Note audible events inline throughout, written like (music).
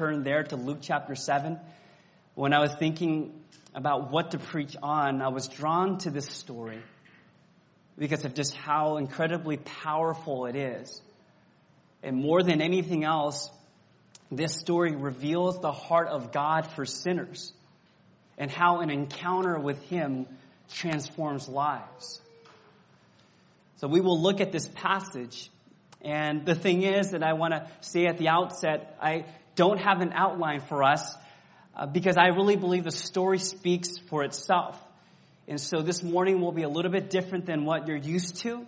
turn there to Luke chapter 7. When I was thinking about what to preach on, I was drawn to this story because of just how incredibly powerful it is. And more than anything else, this story reveals the heart of God for sinners and how an encounter with Him transforms lives. So we will look at this passage. And the thing is that I want to say at the outset, I don't have an outline for us uh, because I really believe the story speaks for itself. And so this morning will be a little bit different than what you're used to.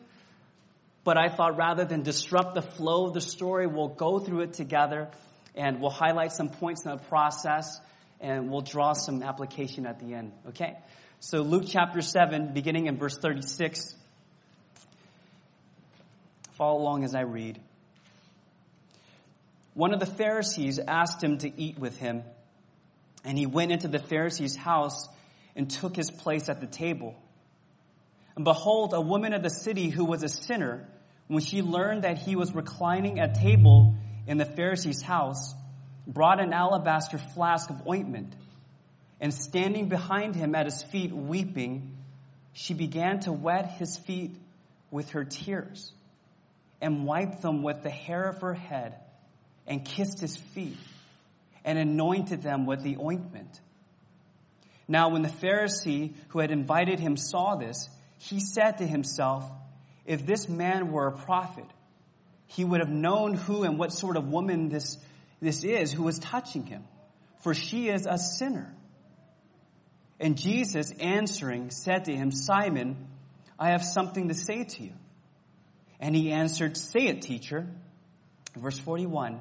But I thought rather than disrupt the flow of the story, we'll go through it together and we'll highlight some points in the process and we'll draw some application at the end. Okay? So Luke chapter 7, beginning in verse 36. Follow along as I read. One of the Pharisees asked him to eat with him, and he went into the Pharisee's house and took his place at the table. And behold, a woman of the city who was a sinner, when she learned that he was reclining at table in the Pharisee's house, brought an alabaster flask of ointment, and standing behind him at his feet weeping, she began to wet his feet with her tears, and wiped them with the hair of her head, and kissed his feet, and anointed them with the ointment. Now, when the Pharisee who had invited him saw this, he said to himself, If this man were a prophet, he would have known who and what sort of woman this, this is who was touching him, for she is a sinner. And Jesus answering said to him, Simon, I have something to say to you. And he answered, Say it, teacher. Verse 41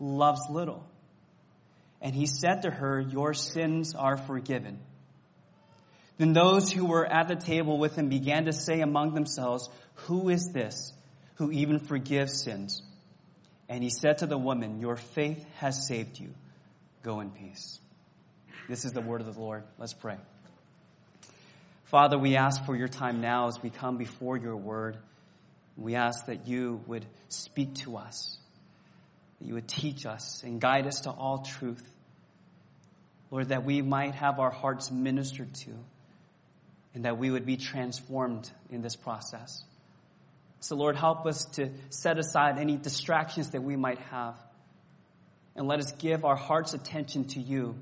loves little. And he said to her, Your sins are forgiven. Then those who were at the table with him began to say among themselves, Who is this who even forgives sins? And he said to the woman, Your faith has saved you. Go in peace. This is the word of the Lord. Let's pray. Father, we ask for your time now as we come before your word. We ask that you would speak to us that you would teach us and guide us to all truth. Lord, that we might have our hearts ministered to and that we would be transformed in this process. So, Lord, help us to set aside any distractions that we might have and let us give our heart's attention to you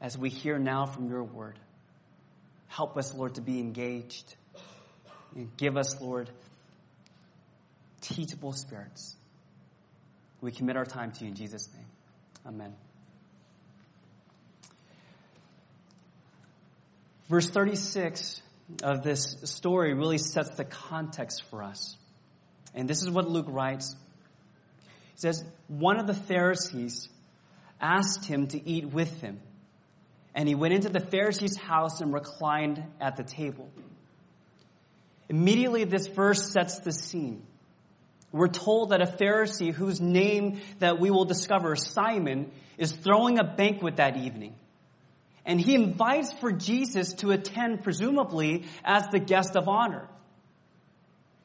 as we hear now from your word. Help us, Lord, to be engaged. And give us, Lord, teachable spirits we commit our time to you in Jesus' name. Amen. Verse 36 of this story really sets the context for us. And this is what Luke writes. He says, One of the Pharisees asked him to eat with him. And he went into the Pharisee's house and reclined at the table. Immediately, this verse sets the scene. We're told that a Pharisee whose name that we will discover, Simon, is throwing a banquet that evening. And he invites for Jesus to attend, presumably, as the guest of honor.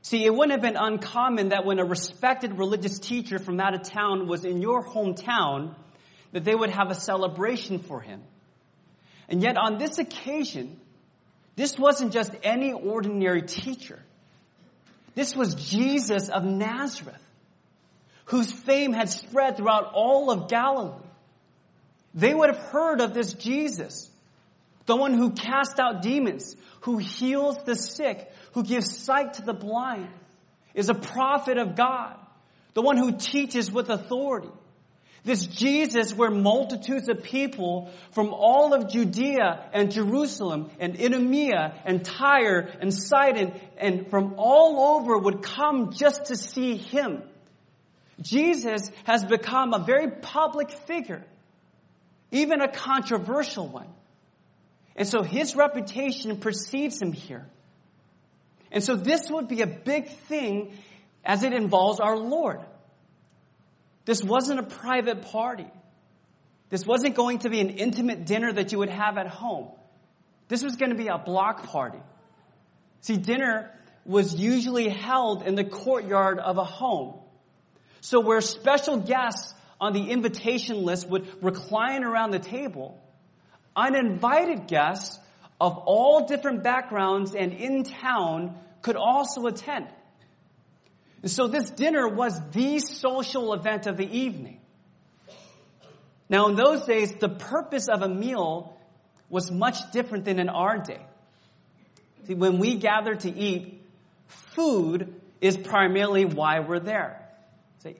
See, it wouldn't have been uncommon that when a respected religious teacher from out of town was in your hometown, that they would have a celebration for him. And yet on this occasion, this wasn't just any ordinary teacher. This was Jesus of Nazareth, whose fame had spread throughout all of Galilee. They would have heard of this Jesus, the one who cast out demons, who heals the sick, who gives sight to the blind, is a prophet of God, the one who teaches with authority. This Jesus where multitudes of people from all of Judea and Jerusalem and Idumea and Tyre and Sidon and from all over would come just to see him. Jesus has become a very public figure, even a controversial one. And so his reputation precedes him here. And so this would be a big thing as it involves our Lord. This wasn't a private party. This wasn't going to be an intimate dinner that you would have at home. This was going to be a block party. See, dinner was usually held in the courtyard of a home. So where special guests on the invitation list would recline around the table, uninvited guests of all different backgrounds and in town could also attend. And so this dinner was the social event of the evening. Now, in those days, the purpose of a meal was much different than in our day. See, when we gather to eat, food is primarily why we're there.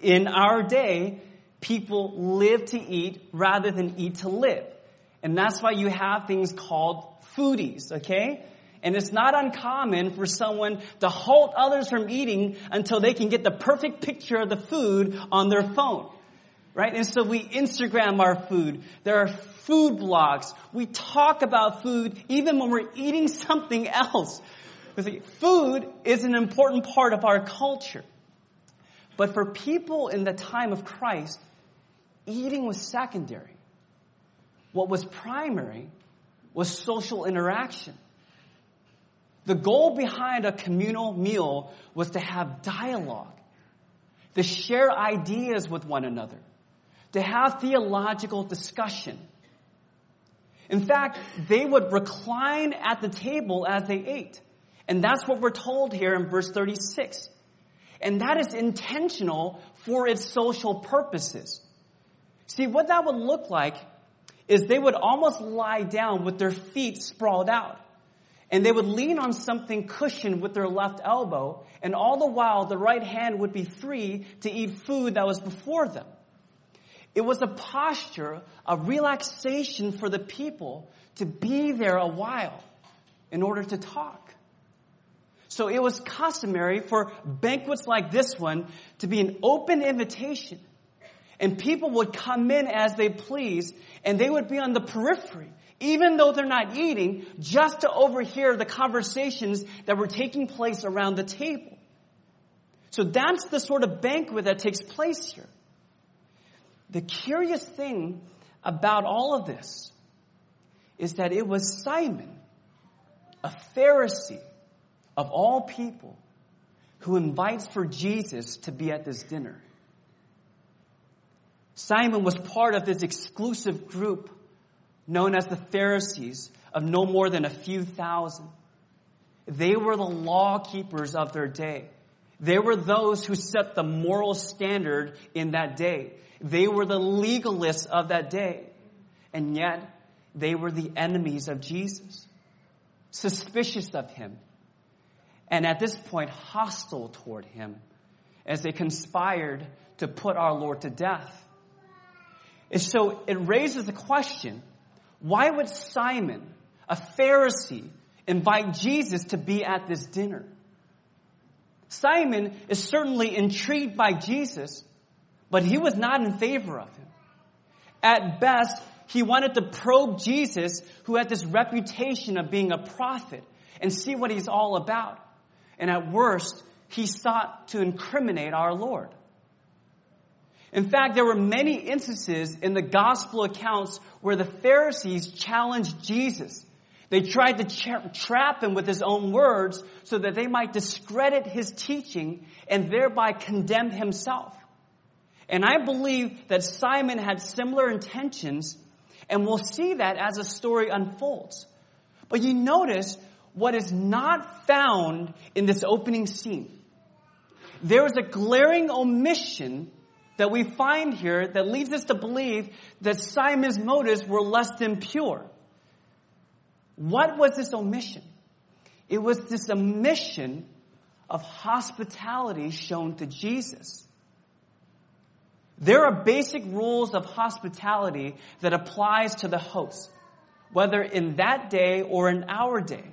In our day, people live to eat rather than eat to live. And that's why you have things called foodies, okay? And it's not uncommon for someone to halt others from eating until they can get the perfect picture of the food on their phone. Right? And so we Instagram our food. There are food blogs. We talk about food even when we're eating (laughs) something else. Food is an important part of our culture. But for people in the time of Christ, eating was secondary. What was primary was social interaction. The goal behind a communal meal was to have dialogue, to share ideas with one another, to have theological discussion. In fact, they would recline at the table as they ate. And that's what we're told here in verse 36. And that is intentional for its social purposes. See, what that would look like is they would almost lie down with their feet sprawled out and they would lean on something cushioned with their left elbow, and all the while the right hand would be free to eat food that was before them. It was a posture of relaxation for the people to be there a while in order to talk. So it was customary for banquets like this one to be an open invitation. And people would come in as they please, and they would be on the periphery even though they're not eating, just to overhear the conversations that were taking place around the table. So that's the sort of banquet that takes place here. The curious thing about all of this is that it was Simon, a Pharisee of all people, who invites for Jesus to be at this dinner. Simon was part of this exclusive group known as the Pharisees, of no more than a few thousand. They were the law keepers of their day. They were those who set the moral standard in that day. They were the legalists of that day. And yet, they were the enemies of Jesus, suspicious of him, and at this point, hostile toward him as they conspired to put our Lord to death. And so it raises the question why would Simon, a Pharisee, invite Jesus to be at this dinner? Simon is certainly intrigued by Jesus, but he was not in favor of him. At best, he wanted to probe Jesus, who had this reputation of being a prophet, and see what he's all about. And at worst, he sought to incriminate our Lord. In fact, there were many instances in the gospel accounts where the Pharisees challenged Jesus. They tried to tra- trap him with his own words so that they might discredit his teaching and thereby condemn himself. And I believe that Simon had similar intentions, and we'll see that as the story unfolds. But you notice what is not found in this opening scene. There is a glaring omission that we find here that leads us to believe that Simon's motives were less than pure. What was this omission? It was this omission of hospitality shown to Jesus. There are basic rules of hospitality that applies to the host, whether in that day or in our day.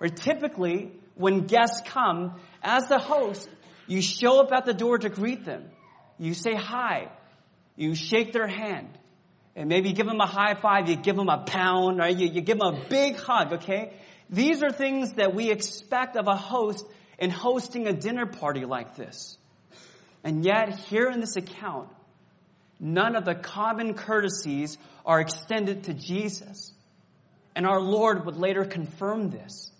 Or typically, when guests come, as the host, you show up at the door to greet them. You say hi. You shake their hand. And maybe give them a high five, you give them a pound, right? You, you give them a big hug, okay? These are things that we expect of a host in hosting a dinner party like this. And yet, here in this account, none of the common courtesies are extended to Jesus. And our Lord would later confirm this.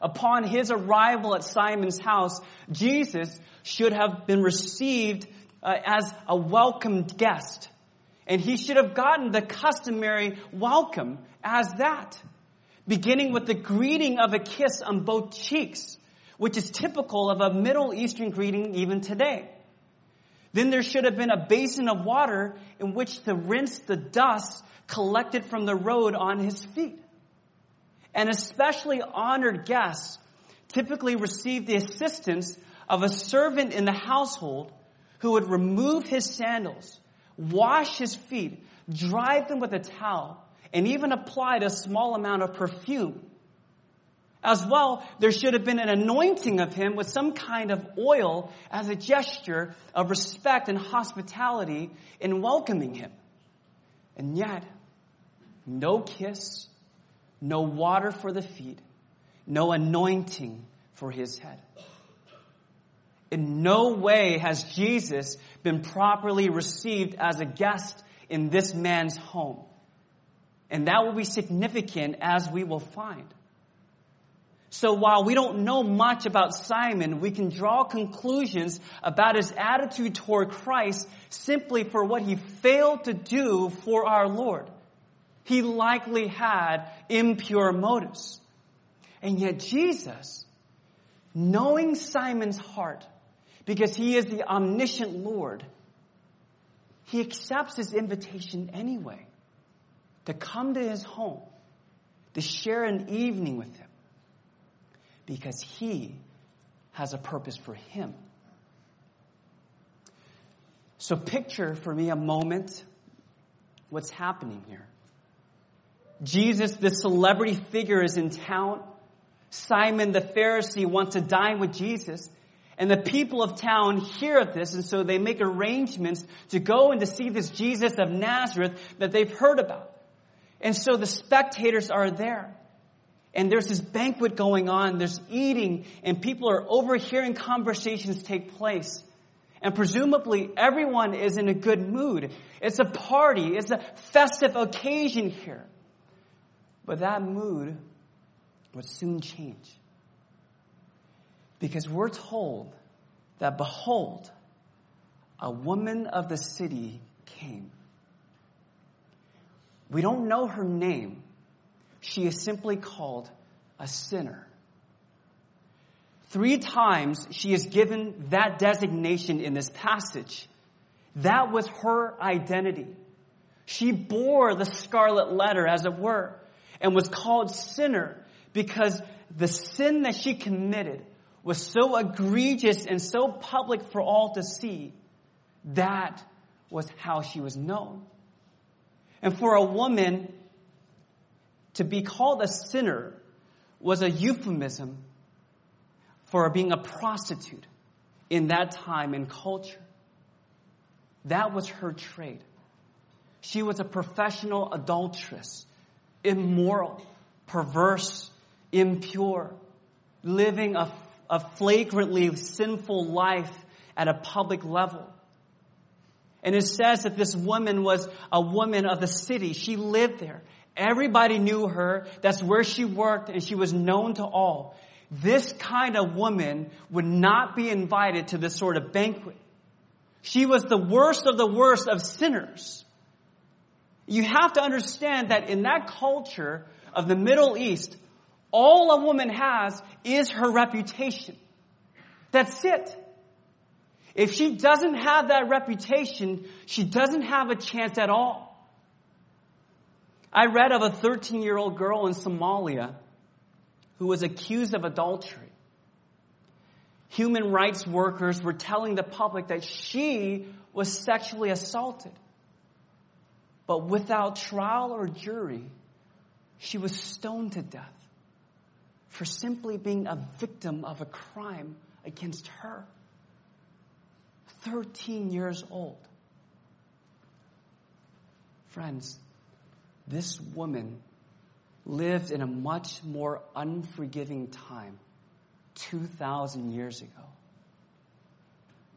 Upon his arrival at Simon's house, Jesus should have been received uh, as a welcomed guest. And he should have gotten the customary welcome as that, beginning with the greeting of a kiss on both cheeks which is typical of a Middle Eastern greeting even today. Then there should have been a basin of water in which to rinse the dust collected from the road on his feet. And especially honored guests typically received the assistance of a servant in the household who would remove his sandals, wash his feet, dry them with a towel, and even applied a small amount of perfume as well, there should have been an anointing of him with some kind of oil as a gesture of respect and hospitality in welcoming him. And yet, no kiss, no water for the feet, no anointing for his head. In no way has Jesus been properly received as a guest in this man's home. And that will be significant as we will find. So while we don't know much about Simon, we can draw conclusions about his attitude toward Christ simply for what he failed to do for our Lord. He likely had impure motives. And yet Jesus, knowing Simon's heart, because he is the omniscient Lord, he accepts his invitation anyway to come to his home, to share an evening with him because He has a purpose for him. So, picture for me a moment what's happening here. Jesus, the celebrity figure, is in town. Simon the Pharisee wants to dine with Jesus. And the people of town hear of this, and so they make arrangements to go and to see this Jesus of Nazareth that they've heard about. And so the spectators are there and there's this banquet going on, there's eating, and people are overhearing conversations take place. And presumably everyone is in a good mood. It's a party, it's a festive occasion here. But that mood would soon change. Because we're told that behold, a woman of the city came. We don't know her name. She is simply called a sinner. Three times she is given that designation in this passage. That was her identity. She bore the scarlet letter, as it were, and was called sinner because the sin that she committed was so egregious and so public for all to see. That was how she was known. And for a woman to be called a sinner was a euphemism for being a prostitute in that time and culture. That was her trade. She was a professional adulteress, immoral, perverse, impure, living a, a flagrantly sinful life at a public level. And it says that this woman was a woman of the city. She lived there. Everybody knew her. That's where she worked and she was known to all. This kind of woman would not be invited to this sort of banquet. She was the worst of the worst of sinners. You have to understand that in that culture of the Middle East, all a woman has is her reputation. That's it. If she doesn't have that reputation, she doesn't have a chance at all. I read of a 13 year old girl in Somalia who was accused of adultery. Human rights workers were telling the public that she was sexually assaulted. But without trial or jury, she was stoned to death for simply being a victim of a crime against her. 13 years old. Friends, this woman lived in a much more unforgiving time 2,000 years ago.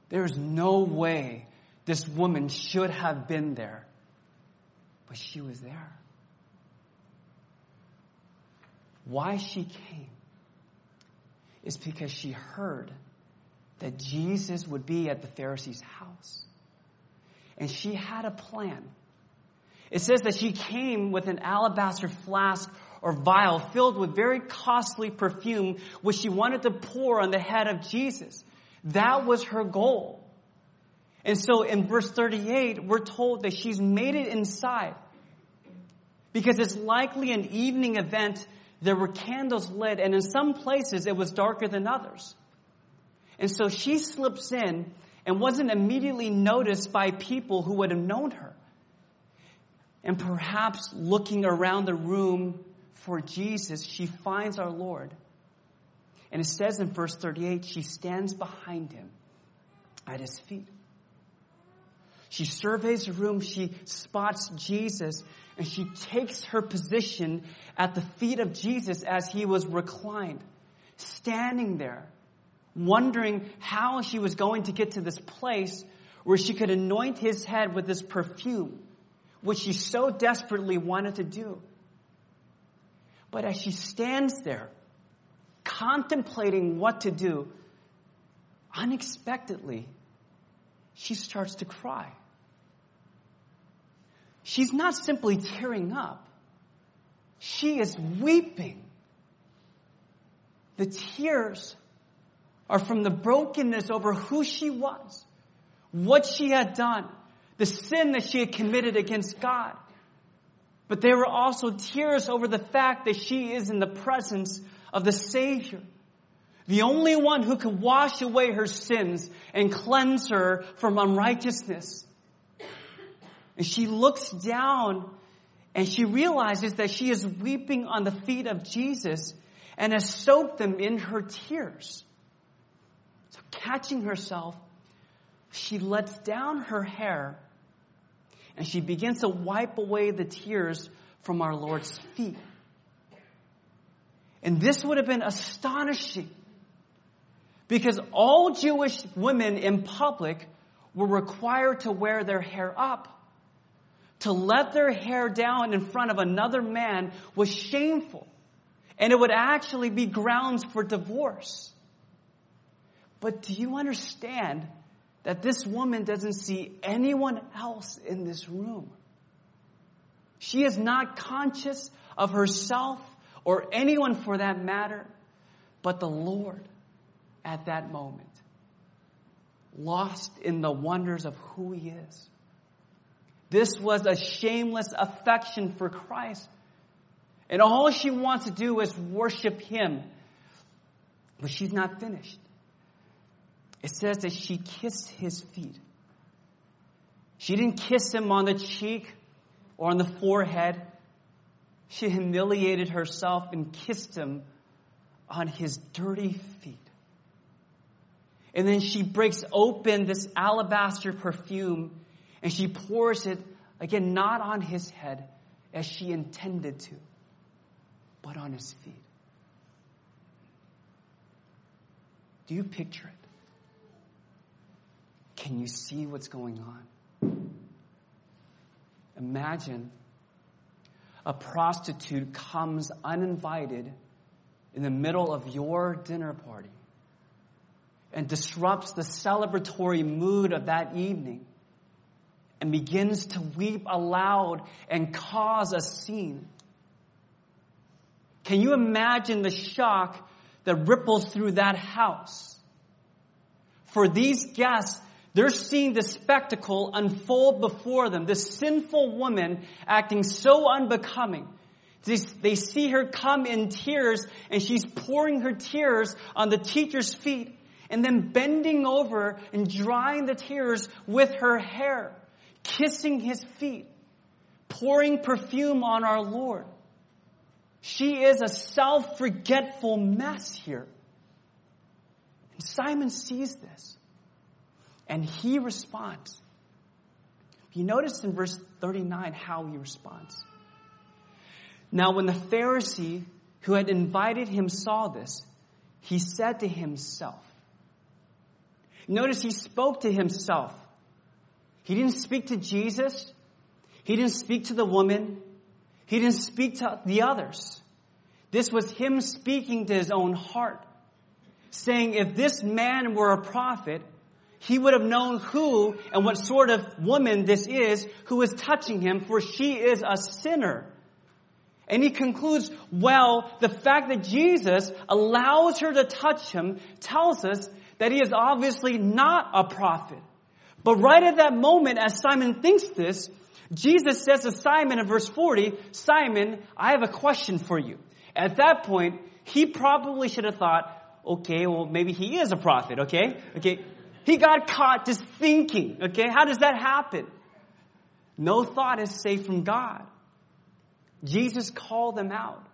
There's no way this woman should have been there, but she was there. Why she came is because she heard that Jesus would be at the Pharisee's house. And she had a plan. It says that she came with an alabaster flask or vial filled with very costly perfume, which she wanted to pour on the head of Jesus. That was her goal. And so in verse 38, we're told that she's made it inside. Because it's likely an evening event, there were candles lit, and in some places it was darker than others. And so she slips in and wasn't immediately noticed by people who would have known her. And perhaps looking around the room for Jesus, she finds our Lord. And it says in verse 38, she stands behind him at his feet. She surveys the room, she spots Jesus, and she takes her position at the feet of Jesus as he was reclined, standing there, wondering how she was going to get to this place where she could anoint his head with this perfume, which she so desperately wanted to do. But as she stands there, contemplating what to do, unexpectedly, she starts to cry. She's not simply tearing up, she is weeping. The tears are from the brokenness over who she was, what she had done, the sin that she had committed against God. But there were also tears over the fact that she is in the presence of the Savior. The only one who can wash away her sins and cleanse her from unrighteousness. And she looks down and she realizes that she is weeping on the feet of Jesus and has soaked them in her tears. So catching herself, she lets down her hair and she begins to wipe away the tears from our Lord's feet. And this would have been astonishing because all Jewish women in public were required to wear their hair up. To let their hair down in front of another man was shameful. And it would actually be grounds for divorce. But do you understand that this woman doesn't see anyone else in this room. She is not conscious of herself or anyone for that matter, but the Lord at that moment. Lost in the wonders of who He is. This was a shameless affection for Christ. And all she wants to do is worship Him. But she's not finished. It says that she kissed his feet. She didn't kiss him on the cheek or on the forehead. She humiliated herself and kissed him on his dirty feet. And then she breaks open this alabaster perfume and she pours it, again, not on his head as she intended to, but on his feet. Do you picture it? Can you see what's going on? Imagine a prostitute comes uninvited in the middle of your dinner party and disrupts the celebratory mood of that evening and begins to weep aloud and cause a scene. Can you imagine the shock that ripples through that house? For these guests, They're seeing the spectacle unfold before them. This sinful woman acting so unbecoming. They, they see her come in tears and she's pouring her tears on the teacher's feet and then bending over and drying the tears with her hair, kissing his feet, pouring perfume on our Lord. She is a self-forgetful mess here. And Simon sees this and he responds. You notice in verse 39 how he responds. Now, when the Pharisee who had invited him saw this, he said to himself, Notice he spoke to himself. He didn't speak to Jesus. He didn't speak to the woman. He didn't speak to the others. This was him speaking to his own heart, saying, if this man were a prophet, he would have known who and what sort of woman this is who is touching him, for she is a sinner. And he concludes, well, the fact that Jesus allows her to touch him tells us that he is obviously not a prophet. But right at that moment, as Simon thinks this, Jesus says to Simon in verse 40, Simon, I have a question for you. At that point, he probably should have thought, okay, well, maybe he is a prophet, okay? Okay. He got caught just thinking, okay? How does that happen? No thought is safe from God. Jesus called them out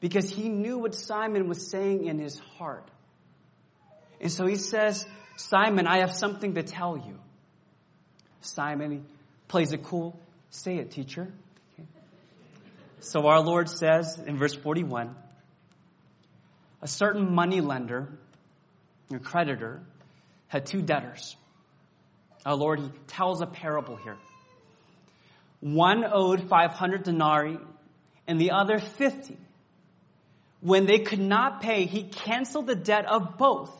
because he knew what Simon was saying in his heart. And so he says, Simon, I have something to tell you. Simon plays it cool. Say it, teacher. Okay. So our Lord says in verse 41, a certain money lender, a creditor, had two debtors. Our Lord, he tells a parable here. One owed 500 denarii and the other 50. When they could not pay, he canceled the debt of both.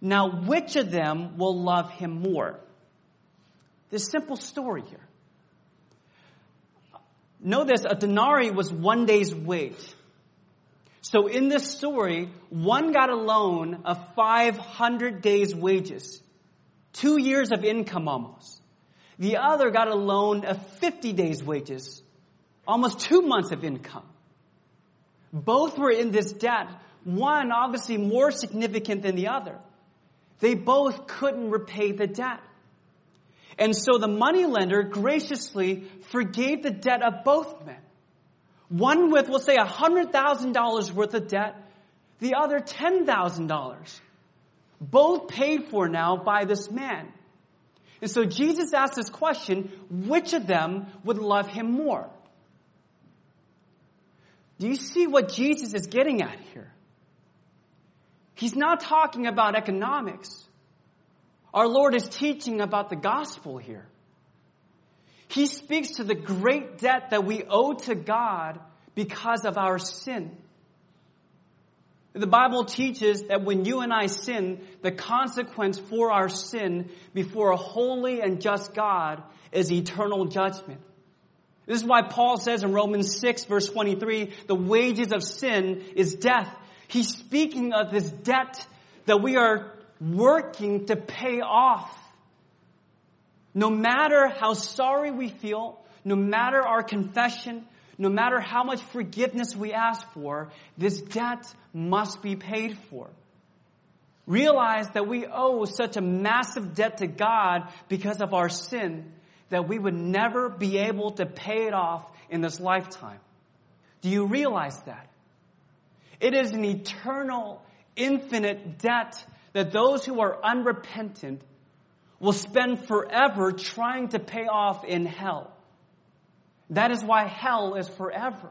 Now, which of them will love him more? This simple story here. Know this, a denarii was one day's wage. So in this story, one got a loan of 500 days wages. Two years of income almost. The other got a loan of 50 days wages, almost two months of income. Both were in this debt, one obviously more significant than the other. They both couldn't repay the debt. And so the moneylender graciously forgave the debt of both men. One with, we'll say, $100,000 worth of debt, the other $10,000. Both paid for now by this man. And so Jesus asked this question, which of them would love him more? Do you see what Jesus is getting at here? He's not talking about economics. Our Lord is teaching about the gospel here. He speaks to the great debt that we owe to God because of our sin. The Bible teaches that when you and I sin, the consequence for our sin before a holy and just God is eternal judgment. This is why Paul says in Romans 6 verse 23, the wages of sin is death. He's speaking of this debt that we are working to pay off. No matter how sorry we feel, no matter our confession, no matter how much forgiveness we ask for, this debt must be paid for. Realize that we owe such a massive debt to God because of our sin that we would never be able to pay it off in this lifetime. Do you realize that? It is an eternal, infinite debt that those who are unrepentant will spend forever trying to pay off in hell. That is why hell is forever.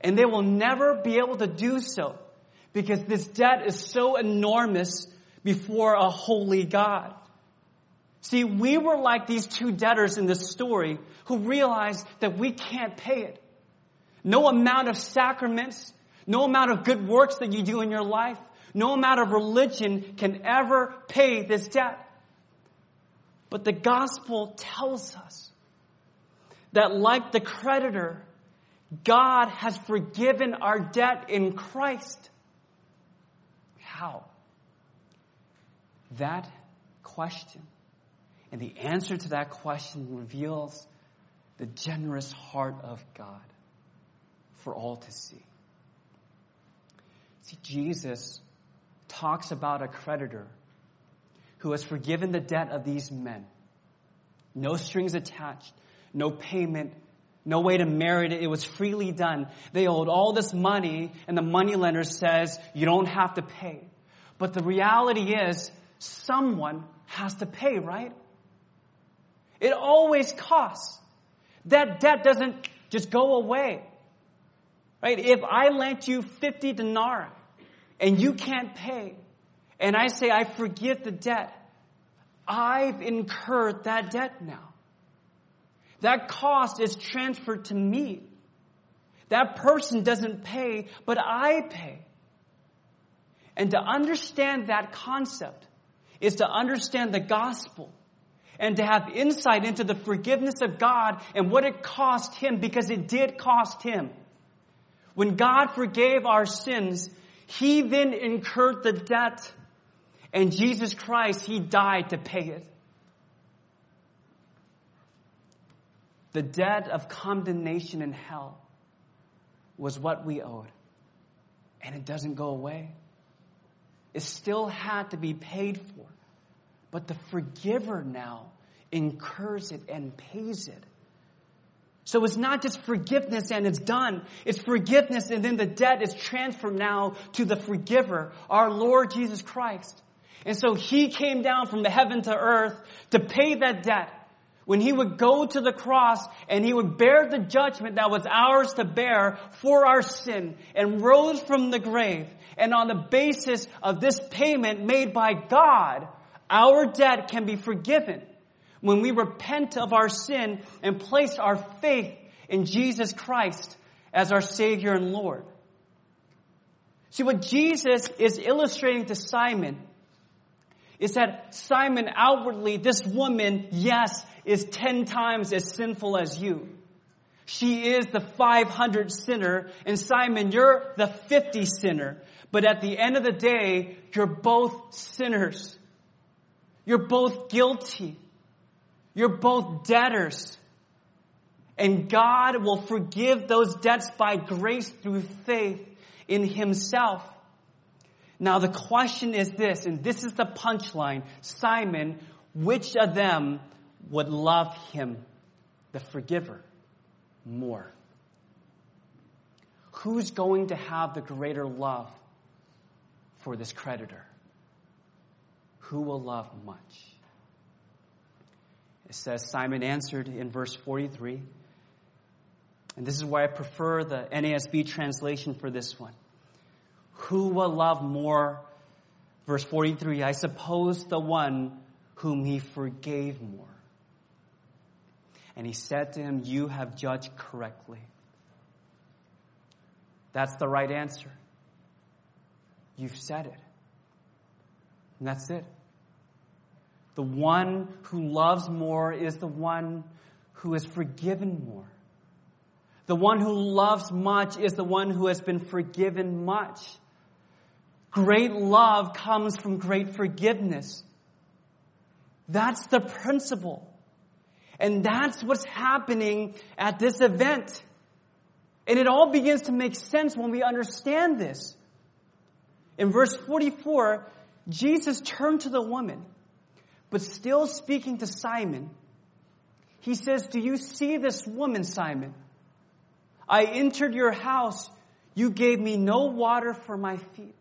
And they will never be able to do so because this debt is so enormous before a holy God. See, we were like these two debtors in this story who realized that we can't pay it. No amount of sacraments, no amount of good works that you do in your life, no amount of religion can ever pay this debt. But the gospel tells us that like the creditor, God has forgiven our debt in Christ. How? That question. And the answer to that question reveals the generous heart of God for all to see. See, Jesus talks about a creditor who has forgiven the debt of these men. No strings attached, no payment, no way to merit it. It was freely done. They owed all this money, and the moneylender says, You don't have to pay. But the reality is, someone has to pay, right? It always costs. That debt doesn't just go away. Right? If I lent you 50 denarii and you can't pay, and I say I forgive the debt, I've incurred that debt now. That cost is transferred to me. That person doesn't pay, but I pay. And to understand that concept is to understand the gospel and to have insight into the forgiveness of God and what it cost Him because it did cost Him. When God forgave our sins, He then incurred the debt and Jesus Christ, He died to pay it. The debt of condemnation in hell was what we owed. And it doesn't go away. It still had to be paid for. But the forgiver now incurs it and pays it. So it's not just forgiveness and it's done. It's forgiveness and then the debt is transferred now to the forgiver, our Lord Jesus Christ. And so he came down from the heaven to earth to pay that debt. When he would go to the cross and he would bear the judgment that was ours to bear for our sin and rose from the grave. And on the basis of this payment made by God, our debt can be forgiven when we repent of our sin and place our faith in Jesus Christ as our Savior and Lord. See, what Jesus is illustrating to Simon is that Simon outwardly, this woman, yes, is 10 times as sinful as you. She is the 500 sinner, and Simon, you're the 50 sinner. But at the end of the day, you're both sinners. You're both guilty. You're both debtors. And God will forgive those debts by grace through faith in Himself. Now the question is this, and this is the punchline. Simon, which of them would love him, the forgiver, more? Who's going to have the greater love for this creditor? Who will love much? It says, Simon answered in verse 43, and this is why I prefer the NASB translation for this one. Who will love more? Verse 43 I suppose the one whom he forgave more. And he said to him, You have judged correctly. That's the right answer. You've said it. And that's it. The one who loves more is the one who is forgiven more. The one who loves much is the one who has been forgiven much. Great love comes from great forgiveness. That's the principle. And that's what's happening at this event. And it all begins to make sense when we understand this. In verse 44, Jesus turned to the woman, but still speaking to Simon, he says, Do you see this woman, Simon? I entered your house. You gave me no water for my feet.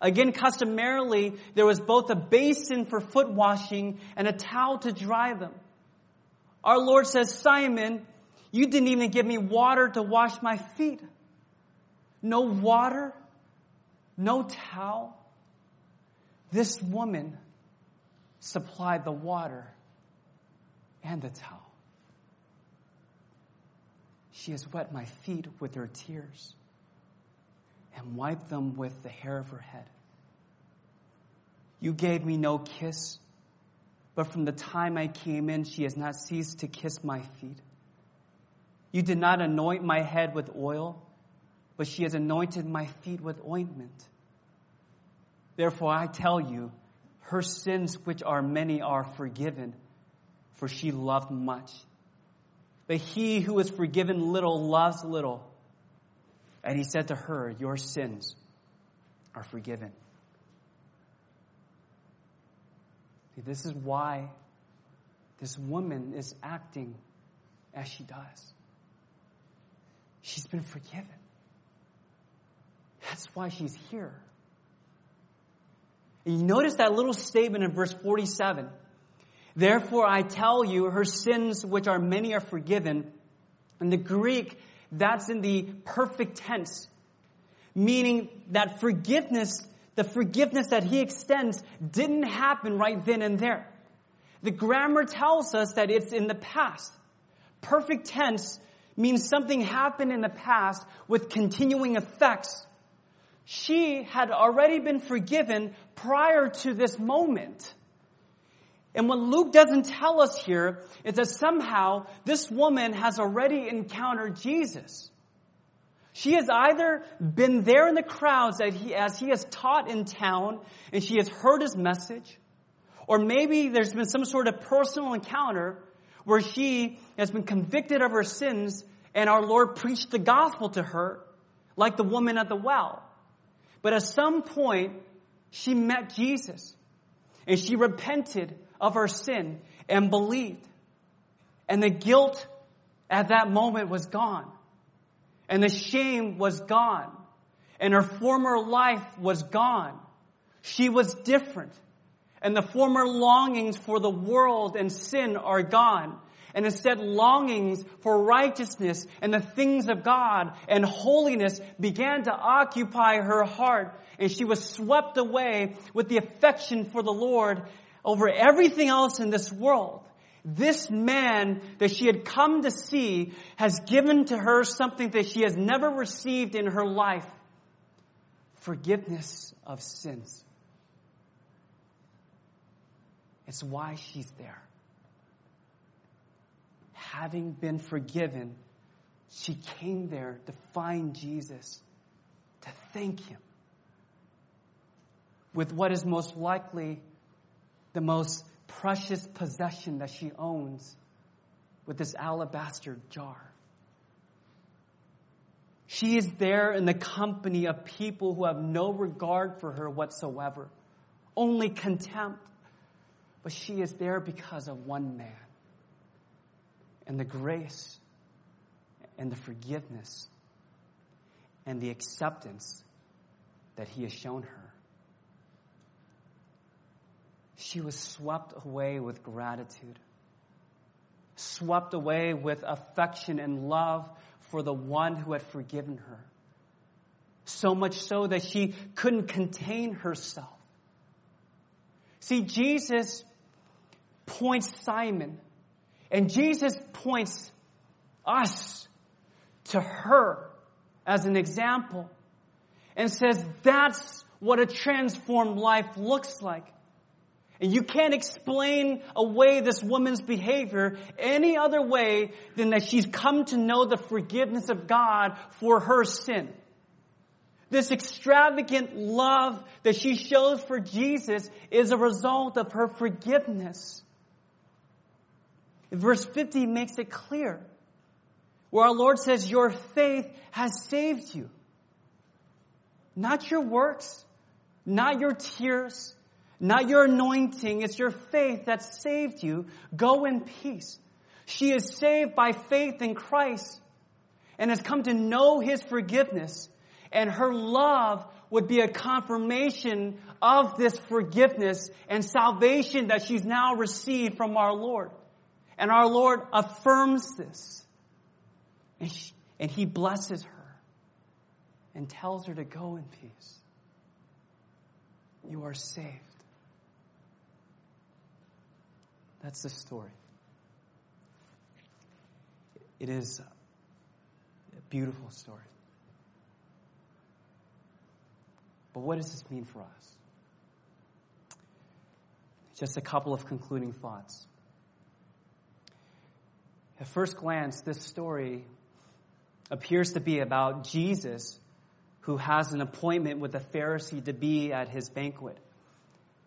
Again, customarily, there was both a basin for foot washing and a towel to dry them. Our Lord says, Simon, you didn't even give me water to wash my feet. No water, no towel. This woman supplied the water and the towel. She has wet my feet with her tears and wiped them with the hair of her head. You gave me no kiss, but from the time I came in, she has not ceased to kiss my feet. You did not anoint my head with oil, but she has anointed my feet with ointment. Therefore, I tell you, her sins, which are many, are forgiven, for she loved much. But he who is forgiven little loves little. And he said to her, Your sins are forgiven. See, this is why this woman is acting as she does. She's been forgiven. That's why she's here. And you notice that little statement in verse 47. Therefore I tell you, her sins, which are many, are forgiven. In the Greek, that's in the perfect tense, meaning that forgiveness, the forgiveness that he extends, didn't happen right then and there. The grammar tells us that it's in the past. Perfect tense means something happened in the past with continuing effects. She had already been forgiven prior to this moment. And what Luke doesn't tell us here is that somehow this woman has already encountered Jesus. She has either been there in the crowds he, as he has taught in town and she has heard his message, or maybe there's been some sort of personal encounter where she has been convicted of her sins and our Lord preached the gospel to her, like the woman at the well. But at some point, she met Jesus and she repented of her sin and believed. And the guilt at that moment was gone. And the shame was gone. And her former life was gone. She was different. And the former longings for the world and sin are gone and instead longings for righteousness and the things of God and holiness began to occupy her heart and she was swept away with the affection for the Lord over everything else in this world. This man that she had come to see has given to her something that she has never received in her life. Forgiveness of sins. It's why she's there having been forgiven, she came there to find Jesus, to thank him with what is most likely the most precious possession that she owns with this alabaster jar. She is there in the company of people who have no regard for her whatsoever, only contempt. But she is there because of one man and the grace and the forgiveness and the acceptance that he has shown her. She was swept away with gratitude, swept away with affection and love for the one who had forgiven her. So much so that she couldn't contain herself. See, Jesus points Simon and Jesus points us to her as an example and says that's what a transformed life looks like. And you can't explain away this woman's behavior any other way than that she's come to know the forgiveness of God for her sin. This extravagant love that she shows for Jesus is a result of her forgiveness. Verse 50 makes it clear where our Lord says, Your faith has saved you. Not your works, not your tears, not your anointing. It's your faith that saved you. Go in peace. She is saved by faith in Christ and has come to know his forgiveness. And her love would be a confirmation of this forgiveness and salvation that she's now received from our Lord. And our Lord affirms this. And, and He blesses her and tells her to go in peace. You are saved. That's the story. It is a beautiful story. But what does this mean for us? Just a couple of concluding thoughts. At first glance, this story appears to be about Jesus who has an appointment with a Pharisee to be at his banquet.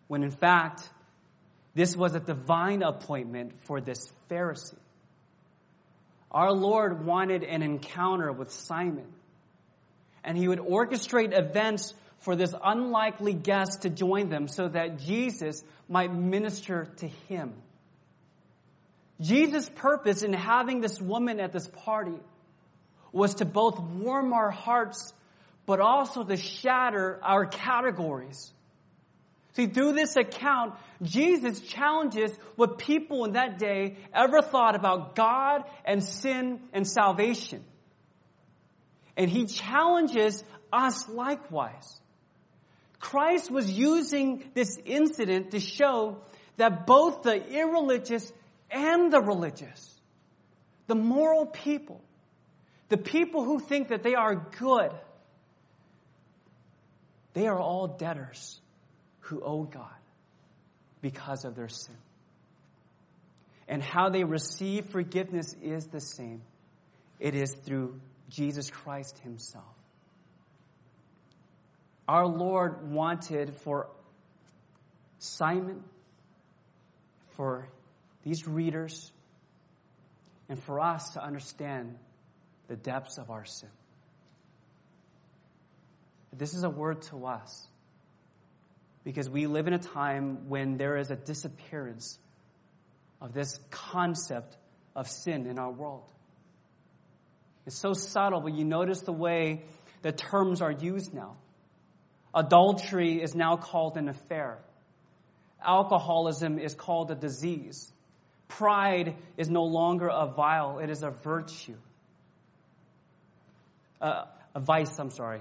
when in fact, this was a divine appointment for this Pharisee. Our Lord wanted an encounter with Simon, and he would orchestrate events for this unlikely guest to join them so that Jesus might minister to him. Jesus' purpose in having this woman at this party was to both warm our hearts, but also to shatter our categories. See, through this account, Jesus challenges what people in that day ever thought about God and sin and salvation. And he challenges us likewise. Christ was using this incident to show that both the irreligious and the religious, the moral people, the people who think that they are good, they are all debtors who owe God because of their sin. And how they receive forgiveness is the same. It is through Jesus Christ Himself. Our Lord wanted for Simon, for these readers, and for us to understand the depths of our sin. This is a word to us because we live in a time when there is a disappearance of this concept of sin in our world. It's so subtle, but you notice the way the terms are used now. Adultery is now called an affair. Alcoholism is called a disease. Pride is no longer a vile, it is a virtue. Uh, a vice, I'm sorry.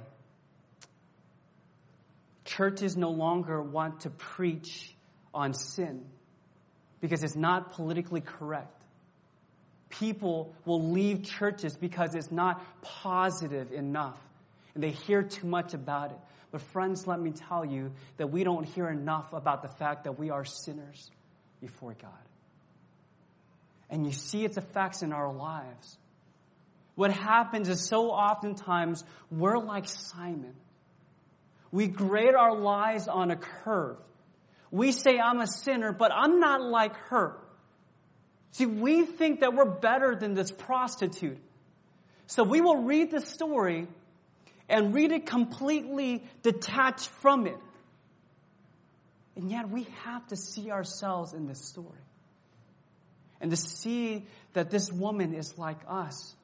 Churches no longer want to preach on sin because it's not politically correct. People will leave churches because it's not positive enough and they hear too much about it. But, friends, let me tell you that we don't hear enough about the fact that we are sinners before God. And you see its effects in our lives. What happens is so oftentimes we're like Simon. We grade our lives on a curve. We say, I'm a sinner, but I'm not like her. See, we think that we're better than this prostitute. So we will read the story and read it completely detached from it. And yet we have to see ourselves in this story. And to see that this woman is like us.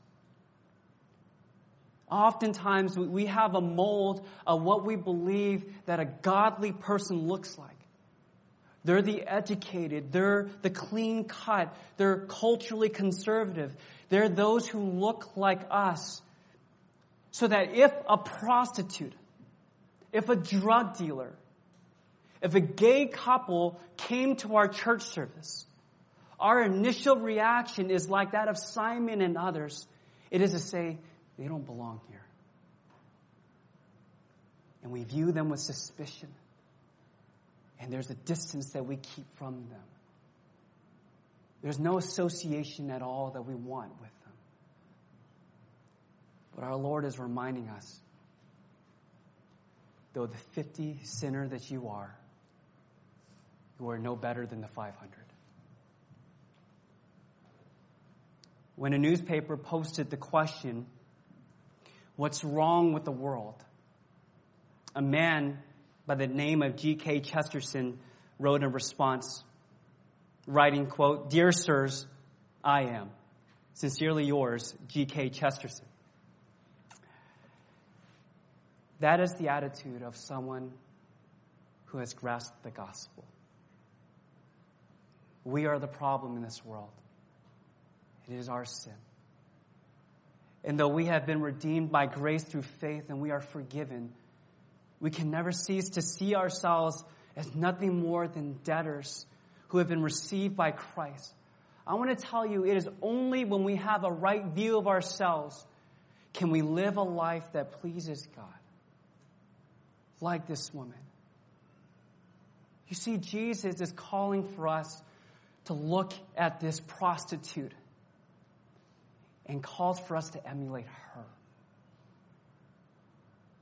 Oftentimes we have a mold of what we believe that a godly person looks like. They're the educated. They're the clean cut. They're culturally conservative. They're those who look like us. So that if a prostitute, if a drug dealer, if a gay couple came to our church service, our initial reaction is like that of Simon and others. It is to say, they don't belong here. And we view them with suspicion. And there's a distance that we keep from them. There's no association at all that we want with them. But our Lord is reminding us though the 50 sinner that you are, you are no better than the 500. When a newspaper posted the question, What's wrong with the world? A man by the name of G.K. Chesterton wrote in response, writing, quote, Dear sirs, I am. Sincerely yours, G.K. Chesterton. That is the attitude of someone who has grasped the gospel. We are the problem in this world. It is our sin. And though we have been redeemed by grace through faith and we are forgiven, we can never cease to see ourselves as nothing more than debtors who have been received by Christ. I want to tell you, it is only when we have a right view of ourselves can we live a life that pleases God. Like this woman. You see, Jesus is calling for us to look at this prostitute and calls for us to emulate her.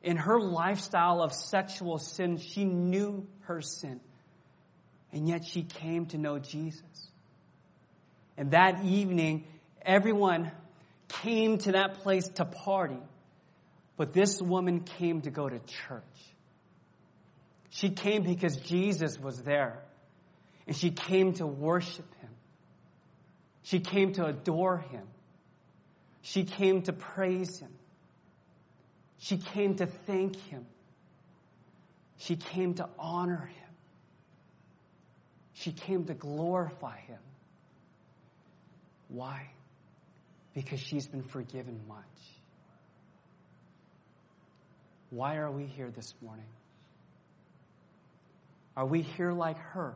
In her lifestyle of sexual sin, she knew her sin. And yet she came to know Jesus. And that evening, everyone came to that place to party. But this woman came to go to church. She came because Jesus was there. And she came to worship him. She came to adore him. She came to praise him. She came to thank him. She came to honor him. She came to glorify him. Why? Because she's been forgiven much. Why are we here this morning? Are we here like her?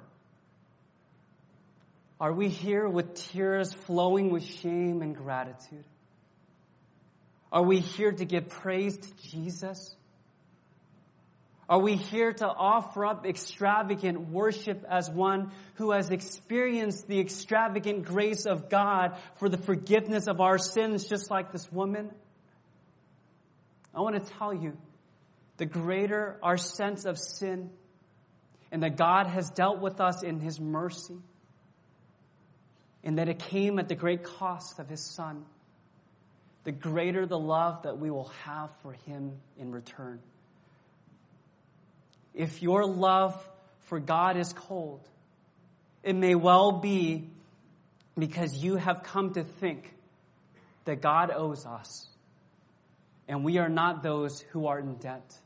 Are we here with tears flowing with shame and gratitude? Are we here to give praise to Jesus? Are we here to offer up extravagant worship as one who has experienced the extravagant grace of God for the forgiveness of our sins, just like this woman? I want to tell you the greater our sense of sin and that God has dealt with us in His mercy and that it came at the great cost of His Son, the greater the love that we will have for Him in return. If your love for God is cold, it may well be because you have come to think that God owes us and we are not those who are in debt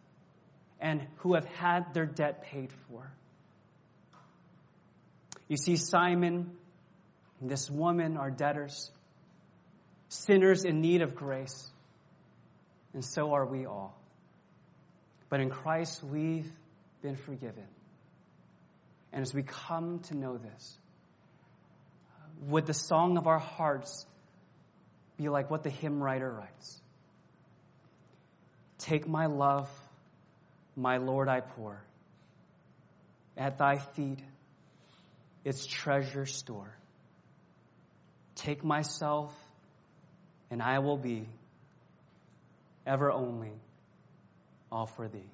and who have had their debt paid for. You see, Simon this woman are debtors, sinners in need of grace, and so are we all. But in Christ, we've been forgiven. And as we come to know this, would the song of our hearts be like what the hymn writer writes? Take my love my Lord, I pour at thy feet its treasure store. Take myself, and I will be ever only all for thee.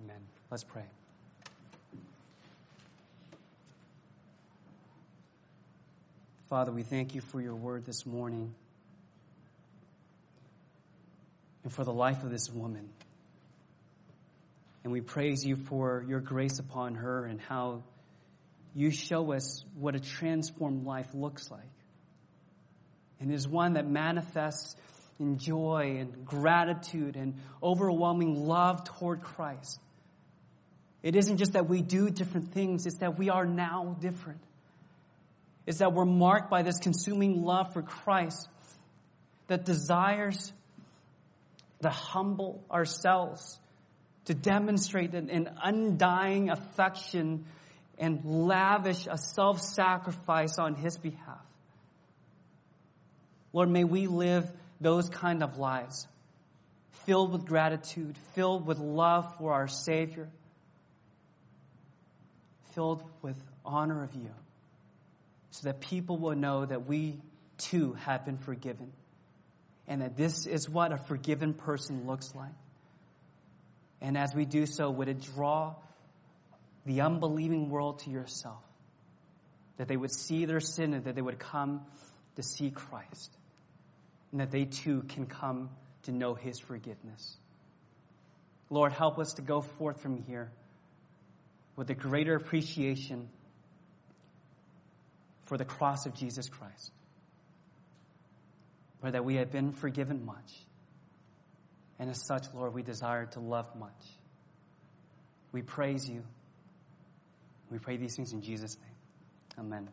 Amen. Let's pray. Father, we thank you for your word this morning and for the life of this woman. And we praise you for your grace upon her and how you show us what a transformed life looks like. And is one that manifests in joy and gratitude and overwhelming love toward Christ. It isn't just that we do different things, it's that we are now different. It's that we're marked by this consuming love for Christ that desires to humble ourselves to demonstrate an, an undying affection and lavish a self sacrifice on His behalf. Lord, may we live those kind of lives, filled with gratitude, filled with love for our Savior, filled with honor of you, so that people will know that we too have been forgiven, and that this is what a forgiven person looks like. And as we do so, would it draw the unbelieving world to yourself? That they would see their sin and that they would come to see Christ. And that they too can come to know his forgiveness. Lord, help us to go forth from here with a greater appreciation for the cross of Jesus Christ. For that we have been forgiven much and as such, Lord, we desire to love much. We praise you. We pray these things in Jesus' name. Amen.